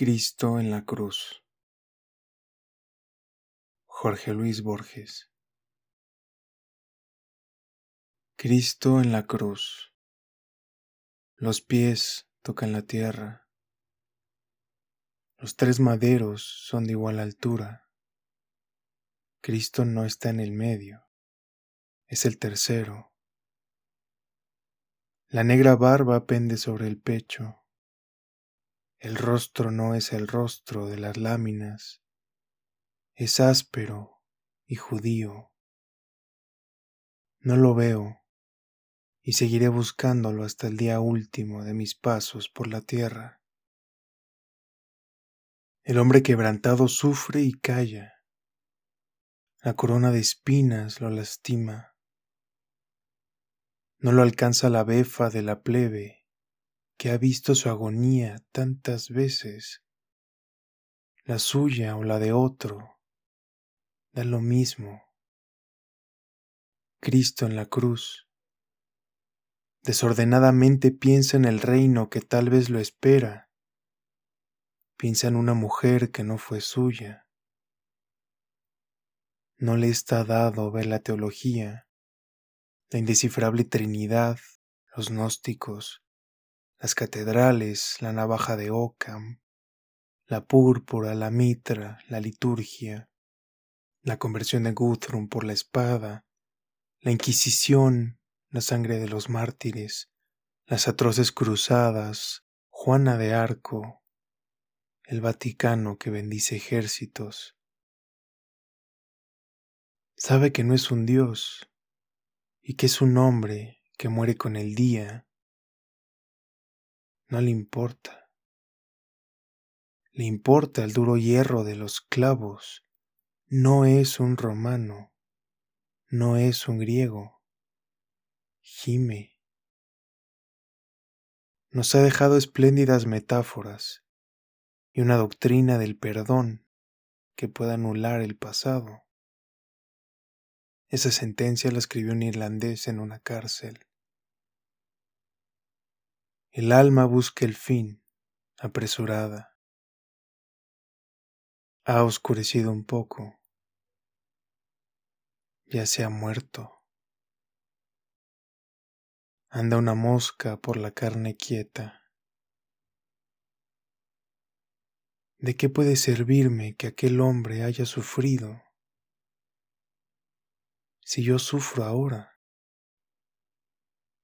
Cristo en la cruz. Jorge Luis Borges. Cristo en la cruz. Los pies tocan la tierra. Los tres maderos son de igual altura. Cristo no está en el medio. Es el tercero. La negra barba pende sobre el pecho. El rostro no es el rostro de las láminas, es áspero y judío. No lo veo y seguiré buscándolo hasta el día último de mis pasos por la tierra. El hombre quebrantado sufre y calla. La corona de espinas lo lastima. No lo alcanza la befa de la plebe que ha visto su agonía tantas veces, la suya o la de otro, da lo mismo. Cristo en la cruz. Desordenadamente piensa en el reino que tal vez lo espera. Piensa en una mujer que no fue suya. No le está dado ver la teología, la indescifrable Trinidad, los gnósticos, las catedrales, la navaja de Ockham, la púrpura, la mitra, la liturgia, la conversión de Guthrum por la espada, la Inquisición, la sangre de los mártires, las atroces cruzadas, Juana de Arco, el Vaticano que bendice ejércitos. Sabe que no es un Dios y que es un hombre que muere con el día no le importa. Le importa el duro hierro de los clavos. No es un romano, no es un griego. Gime. Nos ha dejado espléndidas metáforas y una doctrina del perdón que pueda anular el pasado. Esa sentencia la escribió un irlandés en una cárcel. El alma busca el fin, apresurada. Ha oscurecido un poco. Ya se ha muerto. Anda una mosca por la carne quieta. ¿De qué puede servirme que aquel hombre haya sufrido si yo sufro ahora?